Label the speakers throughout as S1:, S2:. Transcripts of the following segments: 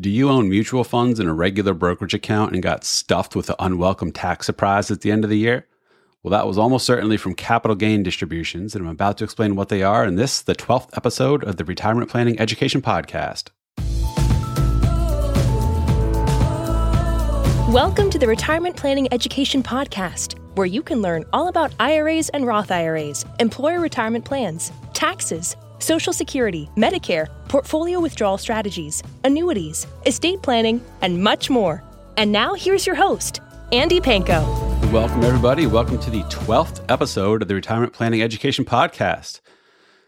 S1: Do you own mutual funds in a regular brokerage account and got stuffed with an unwelcome tax surprise at the end of the year? Well, that was almost certainly from capital gain distributions, and I'm about to explain what they are in this, the 12th episode of the Retirement Planning Education Podcast.
S2: Welcome to the Retirement Planning Education Podcast, where you can learn all about IRAs and Roth IRAs, employer retirement plans, taxes, Social Security, Medicare, portfolio withdrawal strategies, annuities, estate planning, and much more. And now here's your host, Andy Panko.
S1: Welcome, everybody. Welcome to the 12th episode of the Retirement Planning Education Podcast.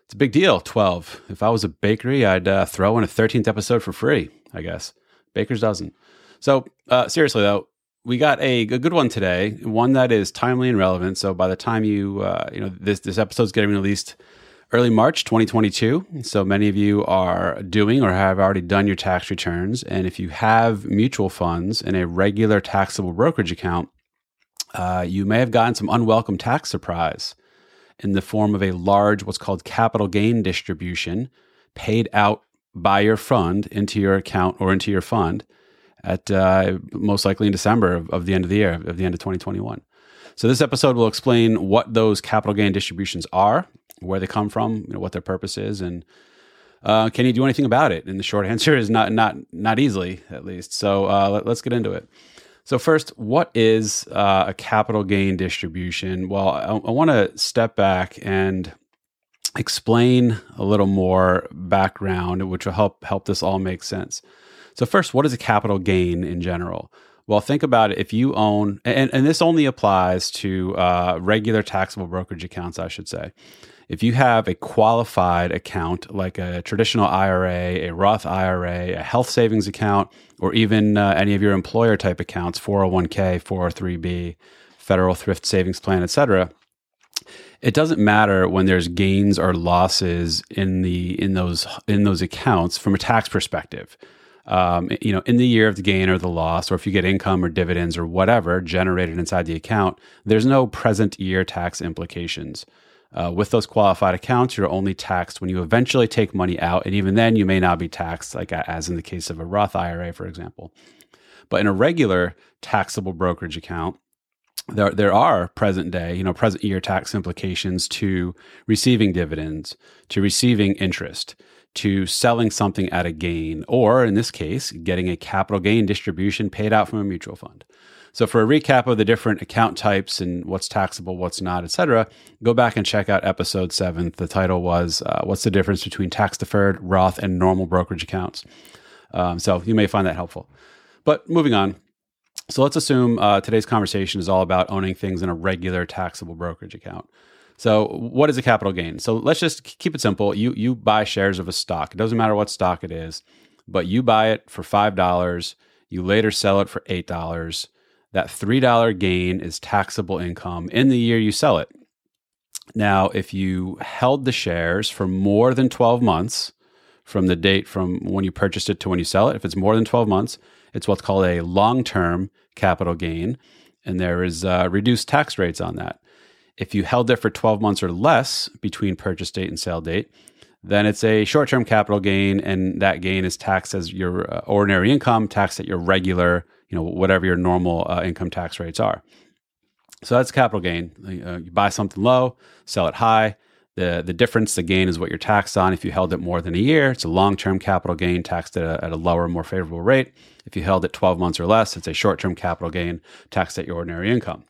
S1: It's a big deal, 12. If I was a bakery, I'd uh, throw in a 13th episode for free, I guess. Baker's dozen. So, uh, seriously, though, we got a, a, good one today, one that is timely and relevant. So by the time you, uh, you know, this, this episode's getting released early March 2022. So many of you are doing or have already done your tax returns. And if you have mutual funds in a regular taxable brokerage account, uh, you may have gotten some unwelcome tax surprise in the form of a large, what's called capital gain distribution paid out by your fund into your account or into your fund at uh, most likely in December of, of the end of the year, of the end of 2021. So this episode will explain what those capital gain distributions are where they come from, you know, what their purpose is, and uh, can you do anything about it? And the short answer is not not not easily, at least. So uh, let, us get into it. So first, what is uh, a capital gain distribution? Well, I, I want to step back and explain a little more background, which will help help this all make sense. So first, what is a capital gain in general? Well, think about it. If you own, and, and this only applies to uh, regular taxable brokerage accounts, I should say if you have a qualified account like a traditional IRA, a Roth IRA, a health savings account, or even uh, any of your employer type accounts, 401k, 403b, federal thrift savings plan, etc., it doesn't matter when there's gains or losses in the in those in those accounts from a tax perspective. Um, you know, in the year of the gain or the loss, or if you get income or dividends or whatever generated inside the account, there's no present year tax implications. Uh, with those qualified accounts, you're only taxed when you eventually take money out. And even then, you may not be taxed, like as in the case of a Roth IRA, for example. But in a regular taxable brokerage account, there, there are present day, you know, present year tax implications to receiving dividends, to receiving interest, to selling something at a gain, or in this case, getting a capital gain distribution paid out from a mutual fund. So for a recap of the different account types and what's taxable, what's not, etc., go back and check out episode seven. The title was uh, "What's the difference between tax deferred, Roth, and normal brokerage accounts?" Um, so you may find that helpful. But moving on. So let's assume uh, today's conversation is all about owning things in a regular taxable brokerage account. So, what is a capital gain? So, let's just keep it simple. You you buy shares of a stock. It doesn't matter what stock it is, but you buy it for five dollars. You later sell it for eight dollars that $3 gain is taxable income in the year you sell it. Now, if you held the shares for more than 12 months from the date from when you purchased it to when you sell it, if it's more than 12 months, it's what's called a long term capital gain. And there is uh, reduced tax rates on that. If you held it for 12 months or less between purchase date and sale date, then it's a short term capital gain, and that gain is taxed as your uh, ordinary income, taxed at your regular you know whatever your normal uh, income tax rates are. So that's capital gain. Uh, you buy something low, sell it high. The the difference, the gain, is what you're taxed on. If you held it more than a year, it's a long term capital gain taxed at a, at a lower, more favorable rate. If you held it 12 months or less, it's a short term capital gain taxed at your ordinary income.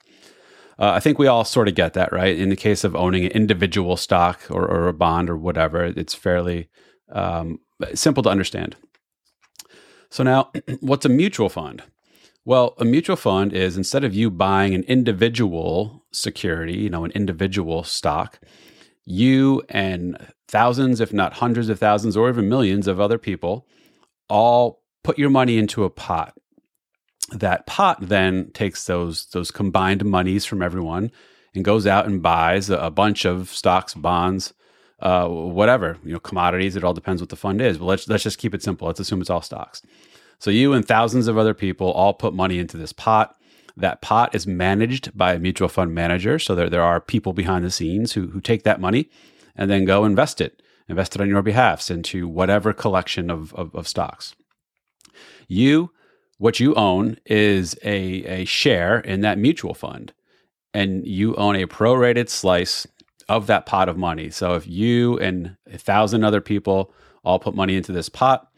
S1: Uh, I think we all sort of get that, right? In the case of owning an individual stock or, or a bond or whatever, it's fairly um, simple to understand. So, now what's a mutual fund? Well, a mutual fund is instead of you buying an individual security, you know, an individual stock, you and thousands, if not hundreds of thousands, or even millions of other people all put your money into a pot. That pot then takes those those combined monies from everyone and goes out and buys a, bunch of stocks, bonds, uh, whatever you know, commodities. It all depends what the fund is. But let's let's just keep it simple. Let's assume it's all stocks. So you and thousands of other people all put money into this pot. That pot is managed by a mutual fund manager. So there, there are people behind the scenes who, who take that money and then go invest it, invest it on your behalf into whatever collection of, of, of stocks. You, what you own is a, a share in that mutual fund, and you own a prorated slice of that pot of money. So if you and a thousand other people all put money into this pot,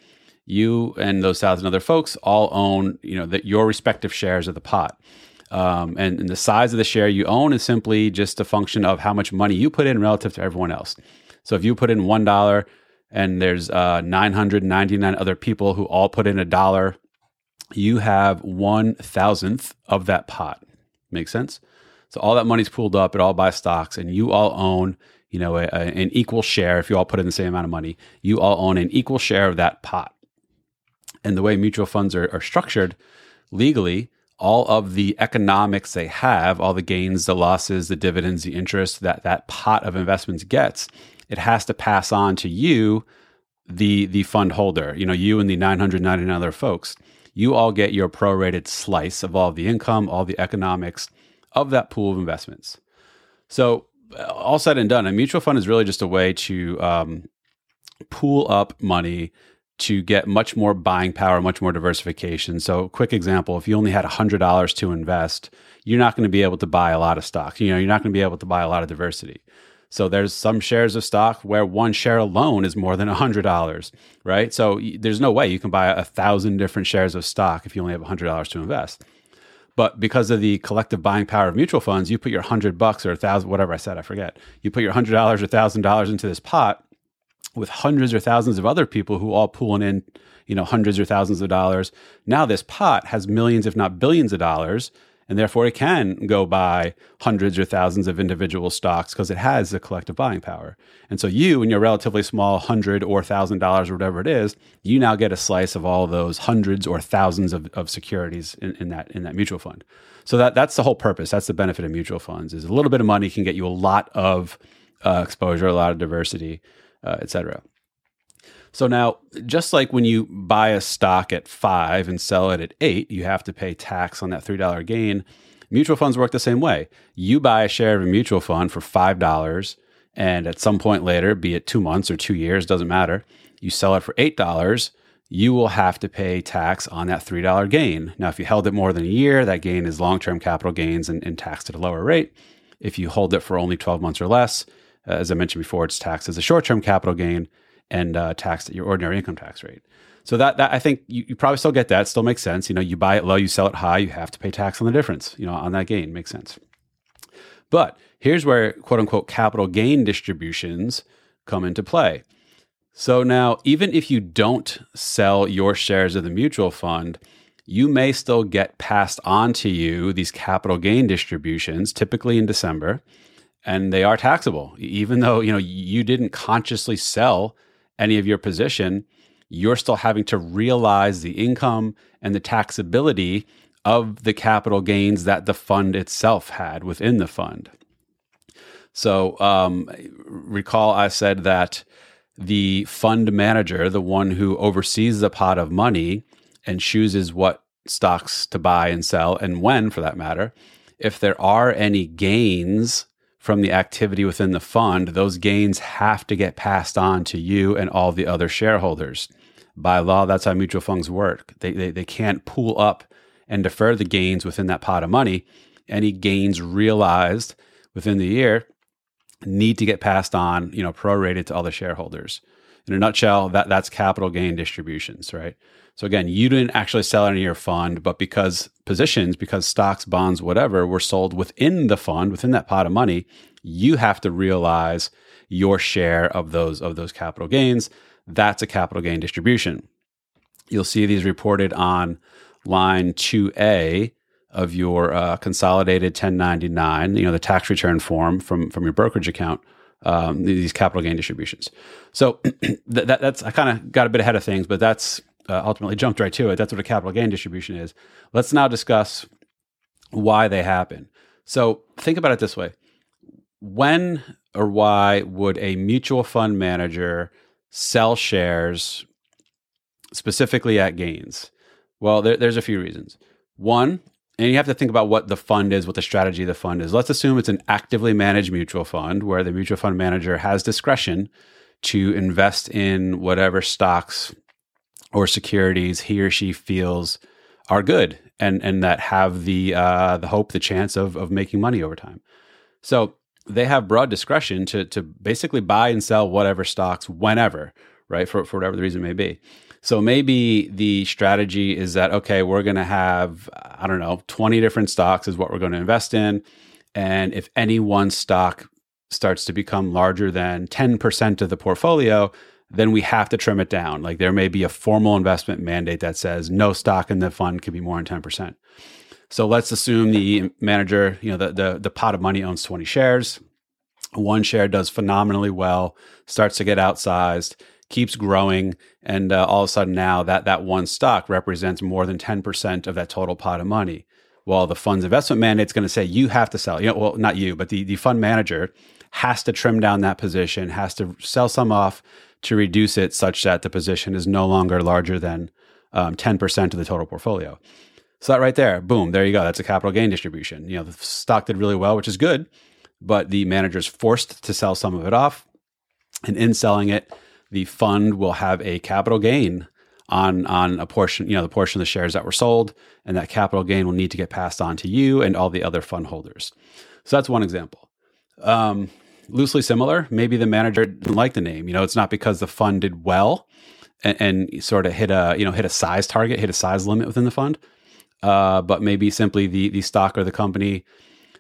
S1: you and those thousand other folks all own, you know, that your respective shares of the pot. Um, and, and, the size of the share you own is simply just a function of how much money you put in relative to everyone else. So if you put in one dollar and there's uh, 999 other people who all put in a dollar, you have one thousandth of that pot. Make sense? So all that money's pooled up, it all buys stocks, and you all own, you know, a, a, an equal share. If you all put in the same amount of money, you all own an equal share of that pot. And the way mutual funds are, are structured legally, all of the economics they have, all the gains, the losses, the dividends, the interest that that pot of investments gets, it has to pass on to you, the the fund holder. You know, you and the 999 other folks. You all get your prorated slice of all the income, all the economics of that pool of investments. So, uh, all said and done, a mutual fund is really just a way to um, pool up money to get much more buying power, much more diversification. So, quick example: if you only had hundred dollars to invest, you're not going to be able to buy a lot of stock. You know, you're not going to be able to buy a lot of diversity. So there's some shares of stock where one share alone is more than $100, right? So there's no way you can buy a thousand different shares of stock if you only have $100 to invest. But because of the collective buying power of mutual funds, you put your hundred bucks or a thousand, whatever I said, I forget. You put your hundred dollars or thousand dollars into this pot with hundreds or thousands of other people who all pulling in, you know, hundreds or thousands of dollars. Now this pot has millions, if not billions of dollars and therefore it can go buy hundreds or thousands of individual stocks because it has the collective buying power. And so you and your relatively small hundred or thousand dollars or whatever it is, you now get a slice of all those hundreds or thousands of, of securities in, in that in that mutual fund. So that that's the whole purpose. That's the benefit of mutual funds is a little bit of money can get you a lot of uh, exposure, a lot of diversity, uh, et cetera. So now, just like when you buy a stock at five and sell it at eight, you have to pay tax on that $3 gain. Mutual funds work the same way. You buy a share of a mutual fund for $5, and at some point later, be it two months or two years, doesn't matter, you sell it for $8, you will have to pay tax on that $3 gain. Now, if you held it more than a year, that gain is long term capital gains and, and, taxed at a lower rate. If you hold it for only 12 months or less, uh, as I mentioned before, it's taxed as a short term capital gain and uh, taxed at your ordinary income tax rate. So that, that I think you, you, probably still get that. Still makes sense. You know, you buy it low, you sell it high, you have to pay tax on the difference. You know, on that gain makes sense. But here's where quote unquote capital gain distributions come into play. So now, even if you don't sell your shares of the mutual fund, you may still get passed on to you these capital gain distributions, typically in December, and they are taxable. Even though you know you didn't consciously sell any of your position, you're still having to realize the income and the taxability of the capital gains that the fund itself had within the fund. So, um, recall I said that the fund manager, the one who oversees the pot of money and chooses what stocks to buy and sell and when, for that matter, if there are any gains from the activity within the fund, those gains have to get passed on to you and all the other shareholders. By law, that's how mutual funds work. They, they, they can't pool up and defer the gains within that pot of money. Any gains realized within the year need to get passed on, you know, prorated to all the shareholders. In a nutshell, that, that's capital gain distributions, right? So again, you didn't actually sell any of your fund, but because positions, because stocks, bonds, whatever were sold within the fund, within that pot of money, you have to realize your share of those of those capital gains. That's a capital gain distribution. You'll see these reported on line 2A of your uh, consolidated 1099, you know, the tax return form from from your brokerage account. Um, these capital gain distributions. So that, that's I kind of got a bit ahead of things, but that's uh, ultimately jumped right to it. That's what a capital gain distribution is. Let's now discuss why they happen. So think about it this way when or why would a mutual fund manager sell shares specifically at gains? Well, there, there's a few reasons. One, and you have to think about what the fund is, what the strategy of the fund is. Let's assume it's an actively managed mutual fund where the mutual fund manager has discretion to invest in whatever stocks or securities he or she feels are good and and that have the uh, the hope, the chance of of making money over time. So they have broad discretion to to basically buy and sell whatever stocks whenever, right? For for whatever the reason may be. So maybe the strategy is that okay, we're going to have I don't know, 20 different stocks is what we're going to invest in and if any one stock starts to become larger than 10% of the portfolio, then we have to trim it down. Like there may be a formal investment mandate that says no stock in the fund can be more than 10%. So let's assume the manager, you know, the, the, the pot of money owns 20 shares. One share does phenomenally well, starts to get outsized, keeps growing, and uh, all of a sudden now that that one stock represents more than 10% of that total pot of money. Well, the fund's investment mandate is going to say you have to sell. You know, well, not you, but the, the fund manager has to trim down that position, has to sell some off to reduce it such that the position is no longer larger than um, 10% of the total portfolio. So that right there, boom, there you go. That's a capital gain distribution. You know, the stock did really well, which is good, but the manager is forced to sell some of it off. And in selling it, the fund will have a capital gain on on a portion, you know, the portion of the shares that were sold, and that capital gain will need to get passed on to you and all the other fund holders. So that's one example. Um, loosely similar. Maybe the manager didn't like the name. You know, it's not because the fund did well and, and sort of hit a you know hit a size target, hit a size limit within the fund, uh, but maybe simply the the stock or the company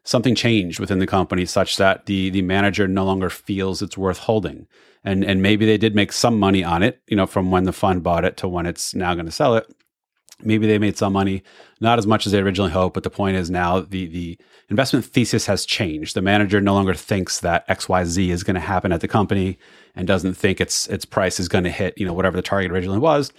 S1: something changed within the company such that the the manager no longer feels it's worth holding. And and maybe they did make some money on it, you know, from when the fund bought it to when it's now going to sell it. Maybe they made some money, not as much as they originally hoped, but the point is now the the investment thesis has changed. The manager no longer thinks that XYZ is going to happen at the company and doesn't think its its price is going to hit, you know, whatever the target originally was.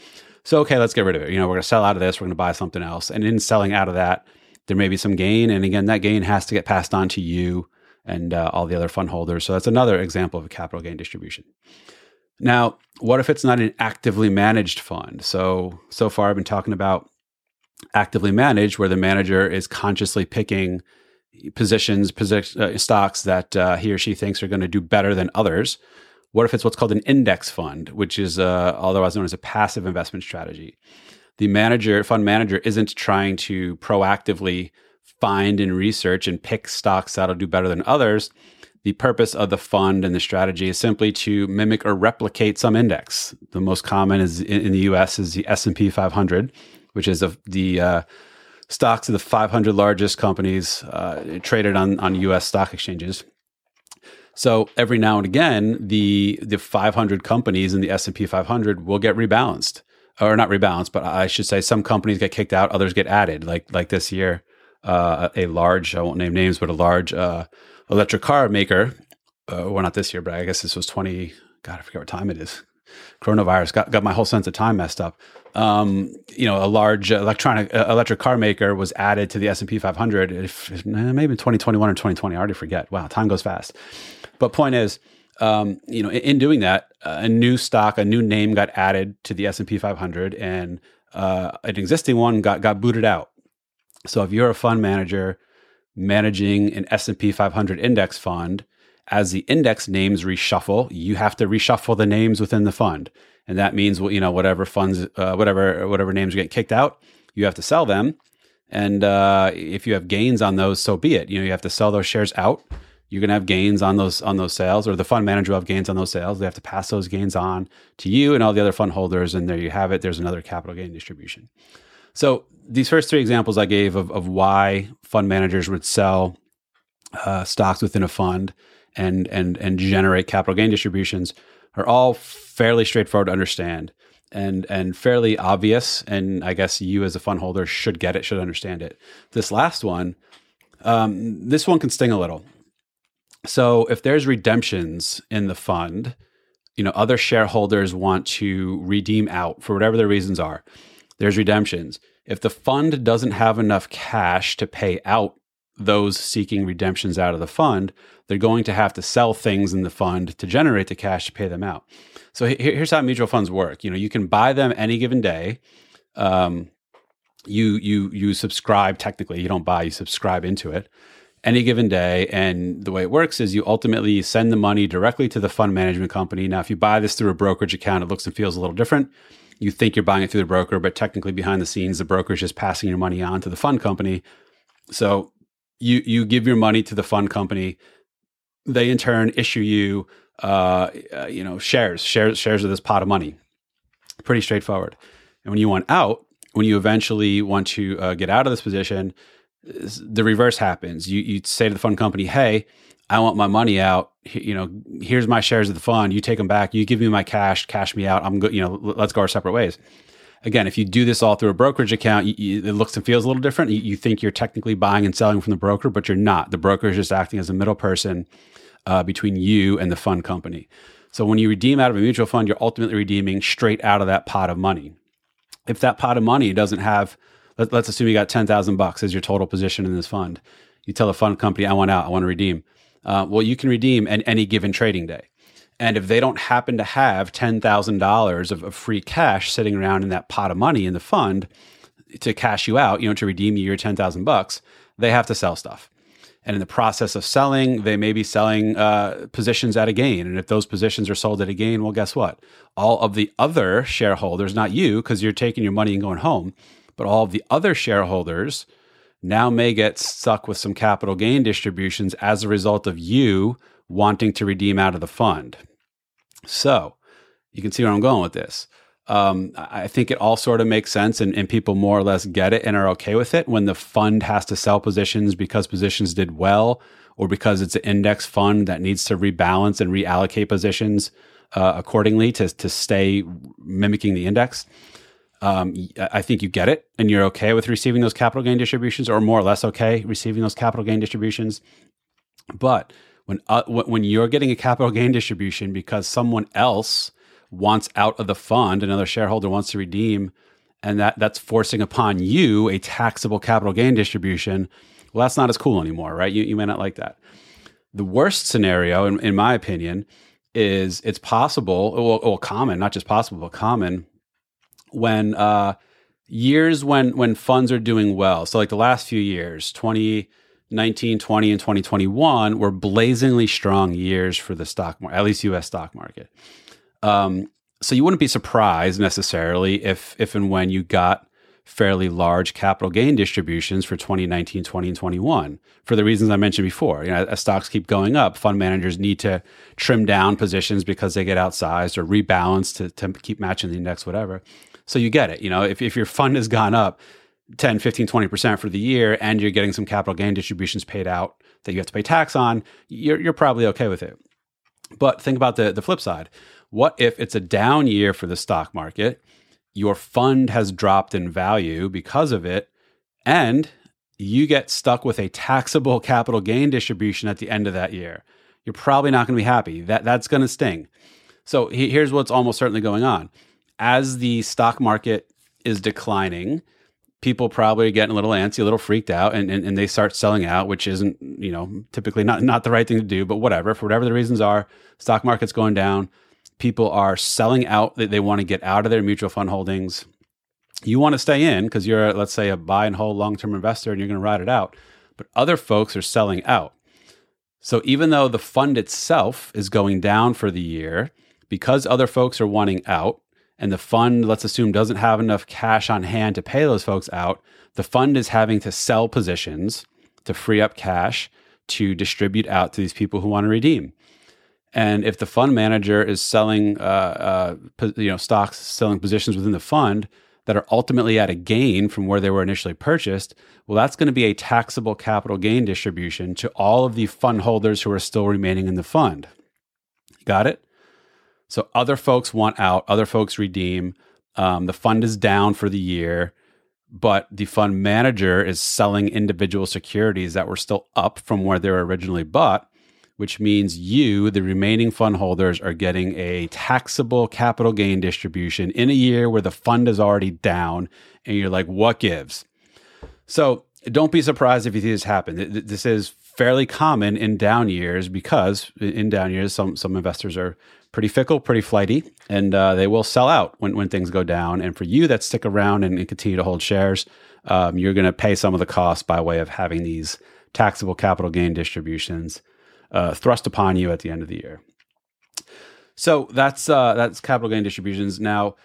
S1: So okay, let's get rid of it. You know, we're going to sell out of this, we're going to buy something else. And in selling out of that, there may be some gain and again that gain has to get passed on to you and uh, all the other fund holders. So that's another example of a capital gain distribution. Now, what if it's not an actively managed fund? So, so far I've been talking about actively managed, where the manager is consciously picking positions, position, uh, stocks that uh, he or she thinks are going to do better than others. What if it's what's called an index fund, which is uh, otherwise known as a passive investment strategy? The manager, fund manager, isn't trying to proactively find and research and pick stocks that'll do better than others the purpose of the fund and the strategy is simply to mimic or replicate some index. The most common is in the U.S. is the S and P 500, which is the, the uh, stocks of the 500 largest companies uh, traded on on U.S. stock exchanges. So every now and again, the the 500 companies in the S and P 500 will get rebalanced, or not rebalanced, but I should say some companies get kicked out, others get added. Like like this year, uh, a large I won't name names, but a large uh, electric car maker, uh, well, not this year, but I guess this was 20, God, I forget what time it is. Coronavirus got, got my whole sense of time messed up. Um, you know, a large electronic uh, electric car maker was added to the S and P 500. If, if, maybe 2021 or 2020, I already forget. Wow, time goes fast. But point is, um, you know, in, in doing that, uh, a new stock, a new name got added to the S and P 500, and uh, an existing one got got booted out. So if you're a fund manager managing an S&P 500 index fund, as the index names reshuffle, you have to reshuffle the names within the fund. And that means, you know, whatever funds, uh, whatever, whatever names get kicked out, you have to sell them. And uh, if you have gains on those, so be it. You know, you have to sell those shares out. You're going to have gains on those on those sales, or the fund manager will have gains on those sales. They have to pass those gains on to you and all the other fund holders. And there you have it. There's another capital gain distribution. So these first three examples I gave of, of why fund managers would sell uh, stocks within a fund and and and generate capital gain distributions are all fairly straightforward to understand and and fairly obvious. And I guess you as a fund holder should get it, should understand it. This last one, um, this one can sting a little. So if there's redemptions in the fund, you know, other shareholders want to redeem out for whatever their reasons are. There's redemptions if the fund doesn't have enough cash to pay out those seeking redemptions out of the fund, they're going to have to sell things in the fund to generate the cash to pay them out. So here's how mutual funds work. You know, you can buy them any given day. Um, you you you subscribe technically. You don't buy. You subscribe into it, any given day. And the way it works is you ultimately send the money directly to the fund management company. Now, if you buy this through a brokerage account, it looks and feels a little different. You think you're buying it through the broker, but technically behind the scenes, the broker is just passing your money on to the fund company. So you you give your money to the fund company. They in turn issue you, uh, uh, you know, shares, shares, shares of this pot of money. Pretty straightforward. And when you want out, when you eventually want to uh, get out of this position, the reverse happens. You you say to the fund company, "Hey, I want my money out. You know, here's my shares of the fund. You take them back. You give me my cash, cash me out. I'm good. You know, let's go our separate ways." Again, if you do this all through a brokerage account, you, you, it looks and feels a little different. You, you, think you're technically buying and selling from the broker, but you're not. The broker is just acting as a middle person uh, between you and the fund company. So when you redeem out of a mutual fund, you're ultimately redeeming straight out of that pot of money. If that pot of money doesn't have let, us assume you got 10,000 bucks as your total position in this fund. You tell the fund company, I want out, I want to redeem. Uh, well, you can redeem at any given trading day. And if they don't happen to have $10,000 of, of free cash sitting around in that pot of money in the fund to cash you out, you know, to redeem you your 10,000 bucks, they have to sell stuff. And in the process of selling, they may be selling uh, positions at a gain. And if those positions are sold at a gain, well, guess what? All of the other shareholders, not you, because you're taking your money and going home, but all of the other shareholders now may get stuck with some capital gain distributions as a result of you wanting to redeem out of the fund. So you can see where I'm going with this. Um, I think it all sort of makes sense and, and, people more or less get it and are okay with it when the fund has to sell positions because positions did well or because it's an index fund that needs to rebalance and reallocate positions uh, accordingly to, to stay mimicking the index um, I think you get it and you're okay with receiving those capital gain distributions or more or less okay receiving those capital gain distributions. But when, uh, when you're getting a capital gain distribution because someone else wants out of the fund, another shareholder wants to redeem, and that, that's forcing upon you a taxable capital gain distribution, well, that's not as cool anymore, right? You, you may not like that. The worst scenario, in, in my opinion, is it's possible, well, well, common, not just possible, but common when uh, years when when funds are doing well. So like the last few years, 2019, 20 and 2021 were blazingly strong years for the stock market, at least US stock market. Um, so you wouldn't be surprised necessarily if if and when you got fairly large capital gain distributions for 2019, 20, and 21 for the reasons I mentioned before. You know, as stocks keep going up, fund managers need to trim down positions because they get outsized or rebalance to, to keep matching the index, whatever. So you get it. You know, if, if your fund has gone up 10, 15, 20% for the year and you're getting some capital gain distributions paid out that you have to pay tax on, you're, you're probably okay with it. But think about the, the flip side. What if it's a down year for the stock market? Your fund has dropped in value because of it, and you get stuck with a taxable capital gain distribution at the end of that year. You're probably not going to be happy. That that's going to sting. So here's what's almost certainly going on as the stock market is declining, people probably are getting a little antsy, a little freaked out, and, and, and, they start selling out, which isn't, you know, typically not, not the right thing to do, but whatever, for whatever the reasons are, stock market's going down. People are selling out. They, they want to get out of their mutual fund holdings. You want to stay in because you're, let's say, a buy and hold long term investor and you're going to ride it out. But other folks are selling out. So even though the fund itself is going down for the year, because other folks are wanting out, and the fund, let's assume, doesn't have enough cash on hand to pay those folks out, the fund is having to sell positions to free up cash to distribute out to these people who want to redeem. And if the fund manager is selling, uh, uh, you know, stocks, selling positions within the fund that are ultimately at a gain from where they were initially purchased, well, that's going to be a taxable capital gain distribution to all of the fund holders who are still remaining in the fund. Got it? So other folks want out, other folks redeem. Um, the fund is down for the year, but the fund manager is selling individual securities that were still up from where they were originally bought, which means you, the remaining fund holders, are getting a taxable capital gain distribution in a year where the fund is already down. And you're like, what gives? So don't be surprised if you see this happen. This is fairly common in down years because in down years, some, some investors are pretty fickle, pretty flighty, and uh, they will sell out when, when things go down. And for you that stick around and, and continue to hold shares, um, you're going to pay some of the cost by way of having these taxable capital gain distributions uh, thrust upon you at the end of the year. So that's uh, that's capital gain distributions. Now,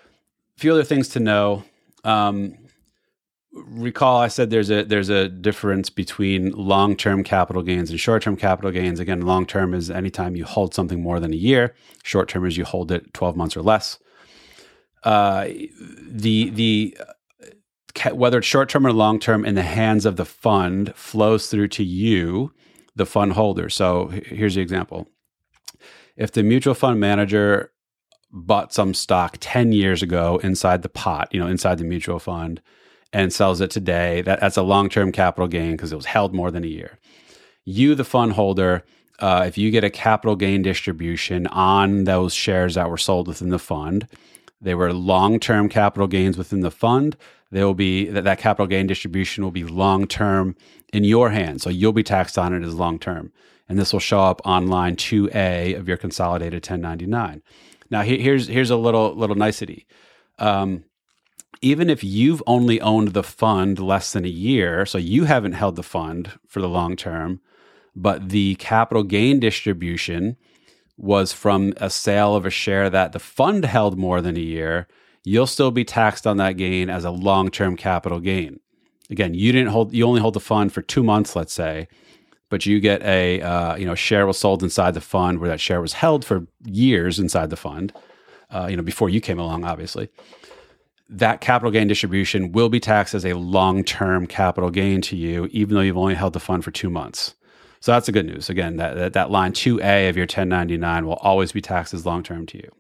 S1: a few other things to know. Um, recall I said there's a there's a difference between long-term capital gains and short-term capital gains. Again, long-term is anytime you hold something more than a year. Short-term is you hold it 12 months or less. Uh, the the whether it's short-term or long-term in the hands of the fund flows through to you, the fund holder. So here's the example. If the mutual fund manager bought some stock 10 years ago inside the pot, you know, inside the mutual fund, and sells it today, that, that's a long term capital gain because it was held more than a year. You, the fund holder, uh, if you get a capital gain distribution on those shares that were sold within the fund, they were long term capital gains within the fund. They will be that, that capital gain distribution will be long term in your hands. So you'll be taxed on it as long term. And this will show up on line 2A of your consolidated 1099. Now, here's here's a little little nicety. Um, even if you've only owned the fund less than a year, so you haven't held the fund for the long term, but the capital gain distribution was from a sale of a share that the fund held more than a year, you'll still be taxed on that gain as a long term capital gain. Again, you didn't hold, you only hold the fund for two months, let's say, but you get a, uh, you know, share was sold inside the fund where that share was held for years inside the fund, uh, you know, before you came along, obviously that capital gain distribution will be taxed as a long term capital gain to you, even though you've only held the fund for two months. So that's the good news. Again, that, that, that line 2A of your 1099 will always be taxed as long term to you.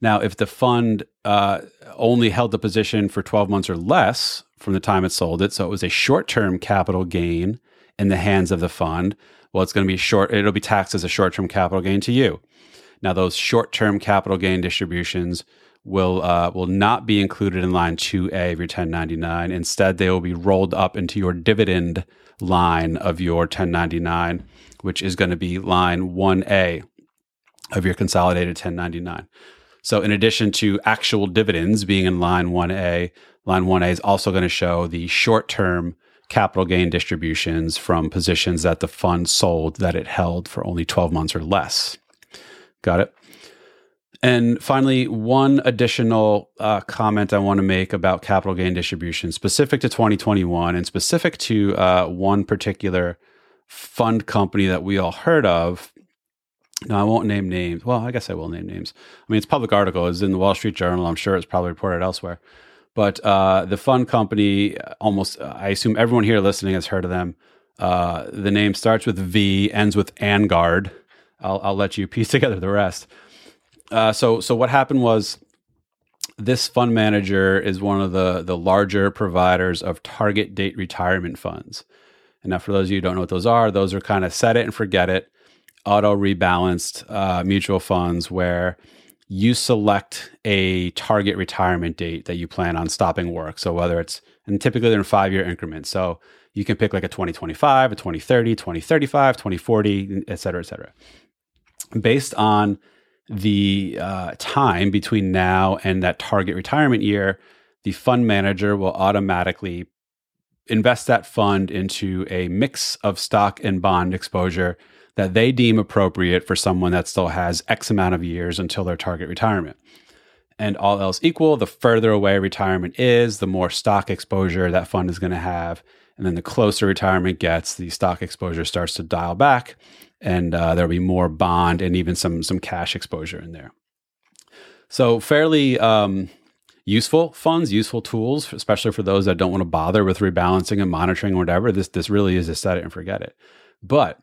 S1: Now, if the fund uh, only held the position for 12 months or less from the time it sold it, so it was a short term capital gain in the hands of the fund, well, it's going to be short, it'll be taxed as a short term capital gain to you. Now, those short term capital gain distributions will uh, will not be included in line 2A of your 1099. Instead, they will be rolled up into your dividend line of your 1099, which is going to be line 1A of your consolidated 1099. So, in addition to actual dividends being in line 1A, line 1A is also going to show the short term capital gain distributions from positions that the fund sold that it held for only 12 months or less. Got it? And finally, one additional uh, comment I want to make about capital gain distribution specific to 2021 and specific to uh, one particular fund company that we all heard of. Now, I won't name names. Well, I guess I will name names. I mean, it's public article. It's in the Wall Street Journal. I'm sure it's probably reported elsewhere. But uh, the fund company, almost, I assume everyone here listening has heard of them. Uh, the name starts with V, ends with Angard. I'll, I'll let you piece together the rest. Uh, so so what happened was this fund manager is one of the the larger providers of target date retirement funds. And now, for those of you who don't know what those are, those are kind of set it and forget it, auto rebalanced uh, mutual funds where you select a target retirement date that you plan on stopping work. So whether it's and typically they're in five year increments. So you can pick like a 2025, a 2030, 2035, 2040, et cetera, et cetera. Based on the uh, time between now and that target retirement year, the fund manager will automatically invest that fund into a mix of stock and bond exposure that they deem appropriate for someone that still has X amount of years until their target retirement. And all else equal, the further away retirement is, the more stock exposure that fund is going to have. And then the closer retirement gets, the stock exposure starts to dial back and uh, there'll be more bond and even some some cash exposure in there. So fairly um, useful funds, useful tools, especially for those that don't want to bother with rebalancing and monitoring or whatever. This this really is a set it and forget it. But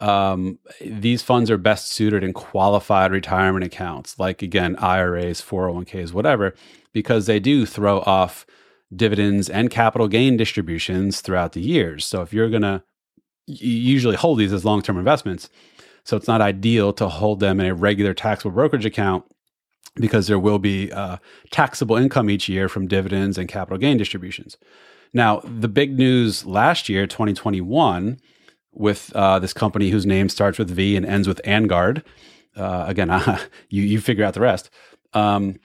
S1: um, these funds are best suited in qualified retirement accounts, like again IRAs, 401ks, whatever, because they do throw off dividends and capital gain distributions throughout the years. So if you're going to usually hold these as long term investments. So it's not ideal to hold them in a regular taxable brokerage account because there will be uh, taxable income each year from dividends and capital gain distributions. Now, the big news last year, 2021, with uh, this company whose name starts with V and ends with Angard. Uh, again, you you figure out the rest. Um,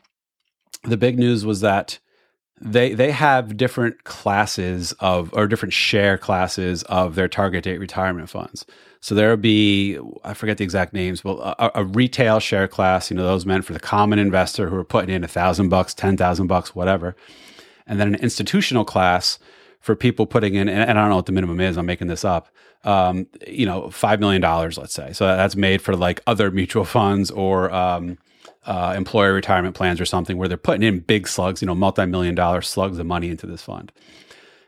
S1: the big news was that they they have different classes of or different share classes of their target date retirement funds. So there will be I forget the exact names, but a, a, retail share class. You know, those meant for the common investor who are putting in a thousand bucks, ten thousand bucks, whatever, and then an institutional class for people putting in. And, and I don't know what the minimum is. I'm making this up. Um, you know, five million dollars, let's say. So that's made for like other mutual funds or um, uh, employer retirement plans or something where they're putting in big slugs, you know, multi-million dollar slugs of money into this fund.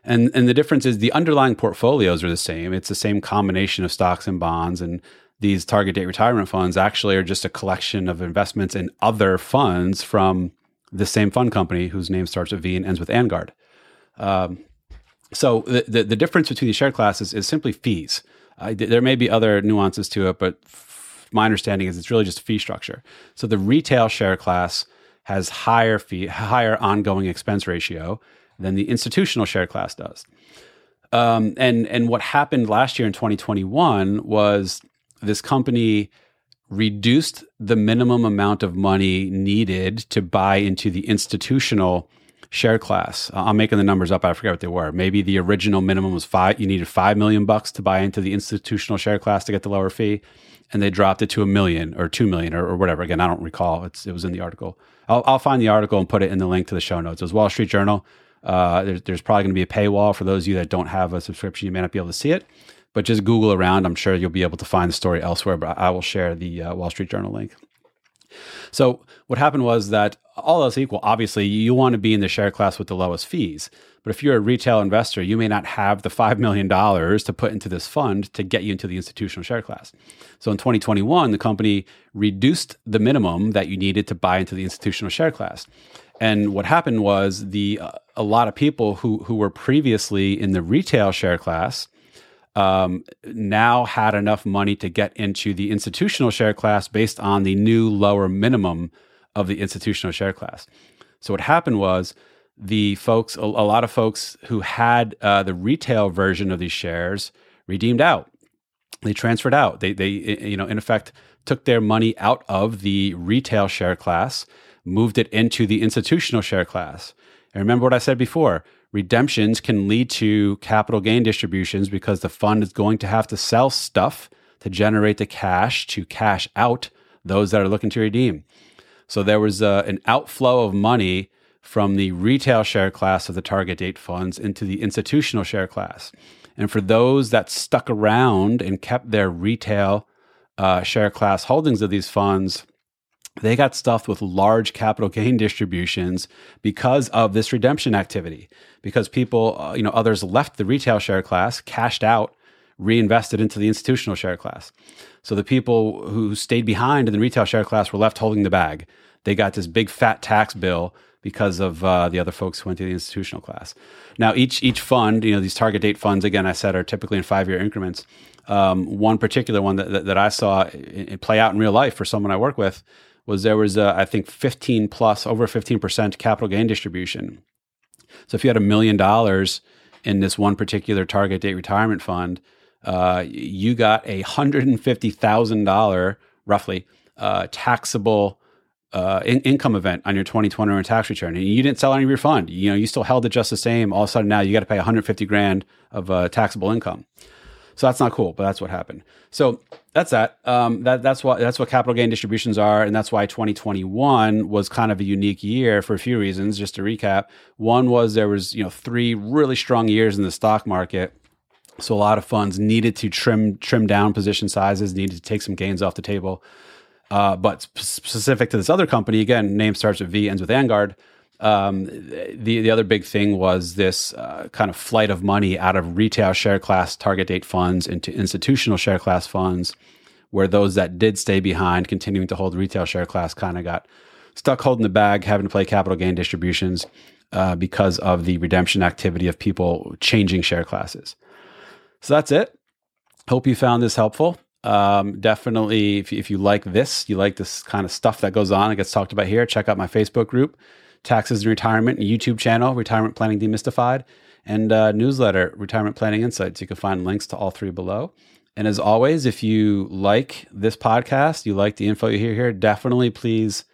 S1: And and the difference is the underlying portfolios are the same. It's the same combination of stocks and bonds and these target date retirement funds actually are just a collection of investments in other funds from the same fund company whose name starts with V and ends with Angard. Um, so the, the, the difference between these share classes is simply fees. Uh, there may be other nuances to it, but my understanding is it's really just a fee structure. So the retail share class has higher fee, higher ongoing expense ratio than the institutional share class does. Um, and and what happened last year in 2021 was this company reduced the minimum amount of money needed to buy into the institutional share class. I'm making the numbers up. I forget what they were. Maybe the original minimum was five. You needed five million bucks to buy into the institutional share class to get the lower fee and they dropped it to a million or two million or, or whatever. Again, I don't recall. It's, it was in the article. I'll, I'll, find the article and put it in the link to the show notes. It was Wall Street Journal. Uh, there's, there's probably going to be a paywall for those of you that don't have a subscription. You may not be able to see it, but just Google around. I'm sure you'll be able to find the story elsewhere. But I will share the uh, Wall Street Journal link. So what happened was that all else equal, obviously you want to be in the share class with the lowest fees. But if you're a retail investor, you may not have the $5 million to put into this fund to get you into the institutional share class. So in 2021, the company reduced the minimum that you needed to buy into the institutional share class. And what happened was the uh, a lot of people who who were previously in the retail share class um, now had enough money to get into the institutional share class based on the new lower minimum of the institutional share class. So what happened was the folks, a, a lot of folks who had uh, the retail version of these shares redeemed out. They transferred out. They, they, you know, in effect, took their money out of the retail share class, moved it into the institutional share class. And remember what I said before redemptions can lead to capital gain distributions because the fund is going to have to sell stuff to generate the cash to cash out those that are looking to redeem. So there was uh, an outflow of money from the retail share class of the target date funds into the institutional share class. And for those that stuck around and kept their retail uh, share class holdings of these funds, they got stuffed with large capital gain distributions because of this redemption activity. Because people, uh, you know, others left the retail share class, cashed out, reinvested into the institutional share class. So the people who stayed behind in the retail share class were left holding the bag. They got this big fat tax bill because of uh, the other folks who went to the institutional class. Now, each each fund, you know, these target date funds, again, I said, are typically in five year increments. Um, one particular one that, that, that I saw play out in real life for someone I work with was there was a, I think 15 plus over 15% capital gain distribution. So if you had a million dollars in this one particular target date retirement fund, uh, you got a hundred and fifty thousand dollar roughly uh, taxable uh, in- income event on your 2020 tax return, and you didn't sell any of your fund. You know, you still held it just the same. All of a sudden, now you got to pay 150 grand of uh, taxable income. So that's not cool, but that's what happened. So that's that. Um, that that's what that's what capital gain distributions are, and that's why 2021 was kind of a unique year for a few reasons. Just to recap, one was there was you know three really strong years in the stock market. So a lot of funds needed to trim trim down position sizes, needed to take some gains off the table. Uh, but specific to this other company, again, name starts with V, ends with Angard. Um, the the other big thing was this uh, kind of flight of money out of retail share class target date funds into institutional share class funds, where those that did stay behind, continuing to hold retail share class, kind of got stuck holding the bag, having to play capital gain distributions uh, because of the redemption activity of people changing share classes. So that's it. Hope you found this helpful. Um, definitely, if, if you like this, you like this kind of stuff that goes on, it gets talked about here, check out my Facebook group Taxes in Retirement, YouTube channel, Retirement Planning Demystified, and uh, newsletter, Retirement Planning Insights. You can find links to all three below. And as always, if you like this podcast, you like the info you hear here, definitely please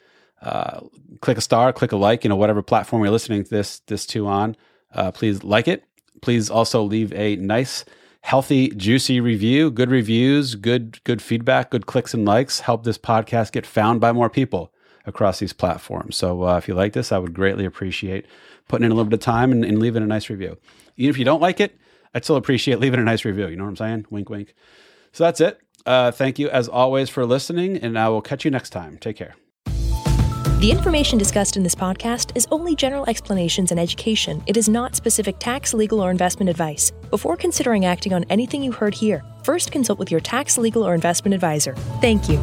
S1: uh, click a star, click a like, you know, whatever platform you're listening to this this to on. Uh, please like it. Please also leave a nice, healthy, juicy review. Good reviews, good good feedback, good clicks and likes help this podcast get found by more people across these platforms. So uh, if you like this, I would greatly appreciate putting in a little bit of time and, and leaving a nice review. Even if you don't like it, I'd still appreciate leaving a nice review. You know what I'm saying? Wink, wink. So that's it. Uh, thank you as always for listening, and I will catch you next time. Take care.
S2: The information discussed in this podcast is only general explanations and education. It is not specific tax, legal, or investment advice. Before considering acting on anything you heard here, first consult with your tax, legal, or investment advisor. Thank you.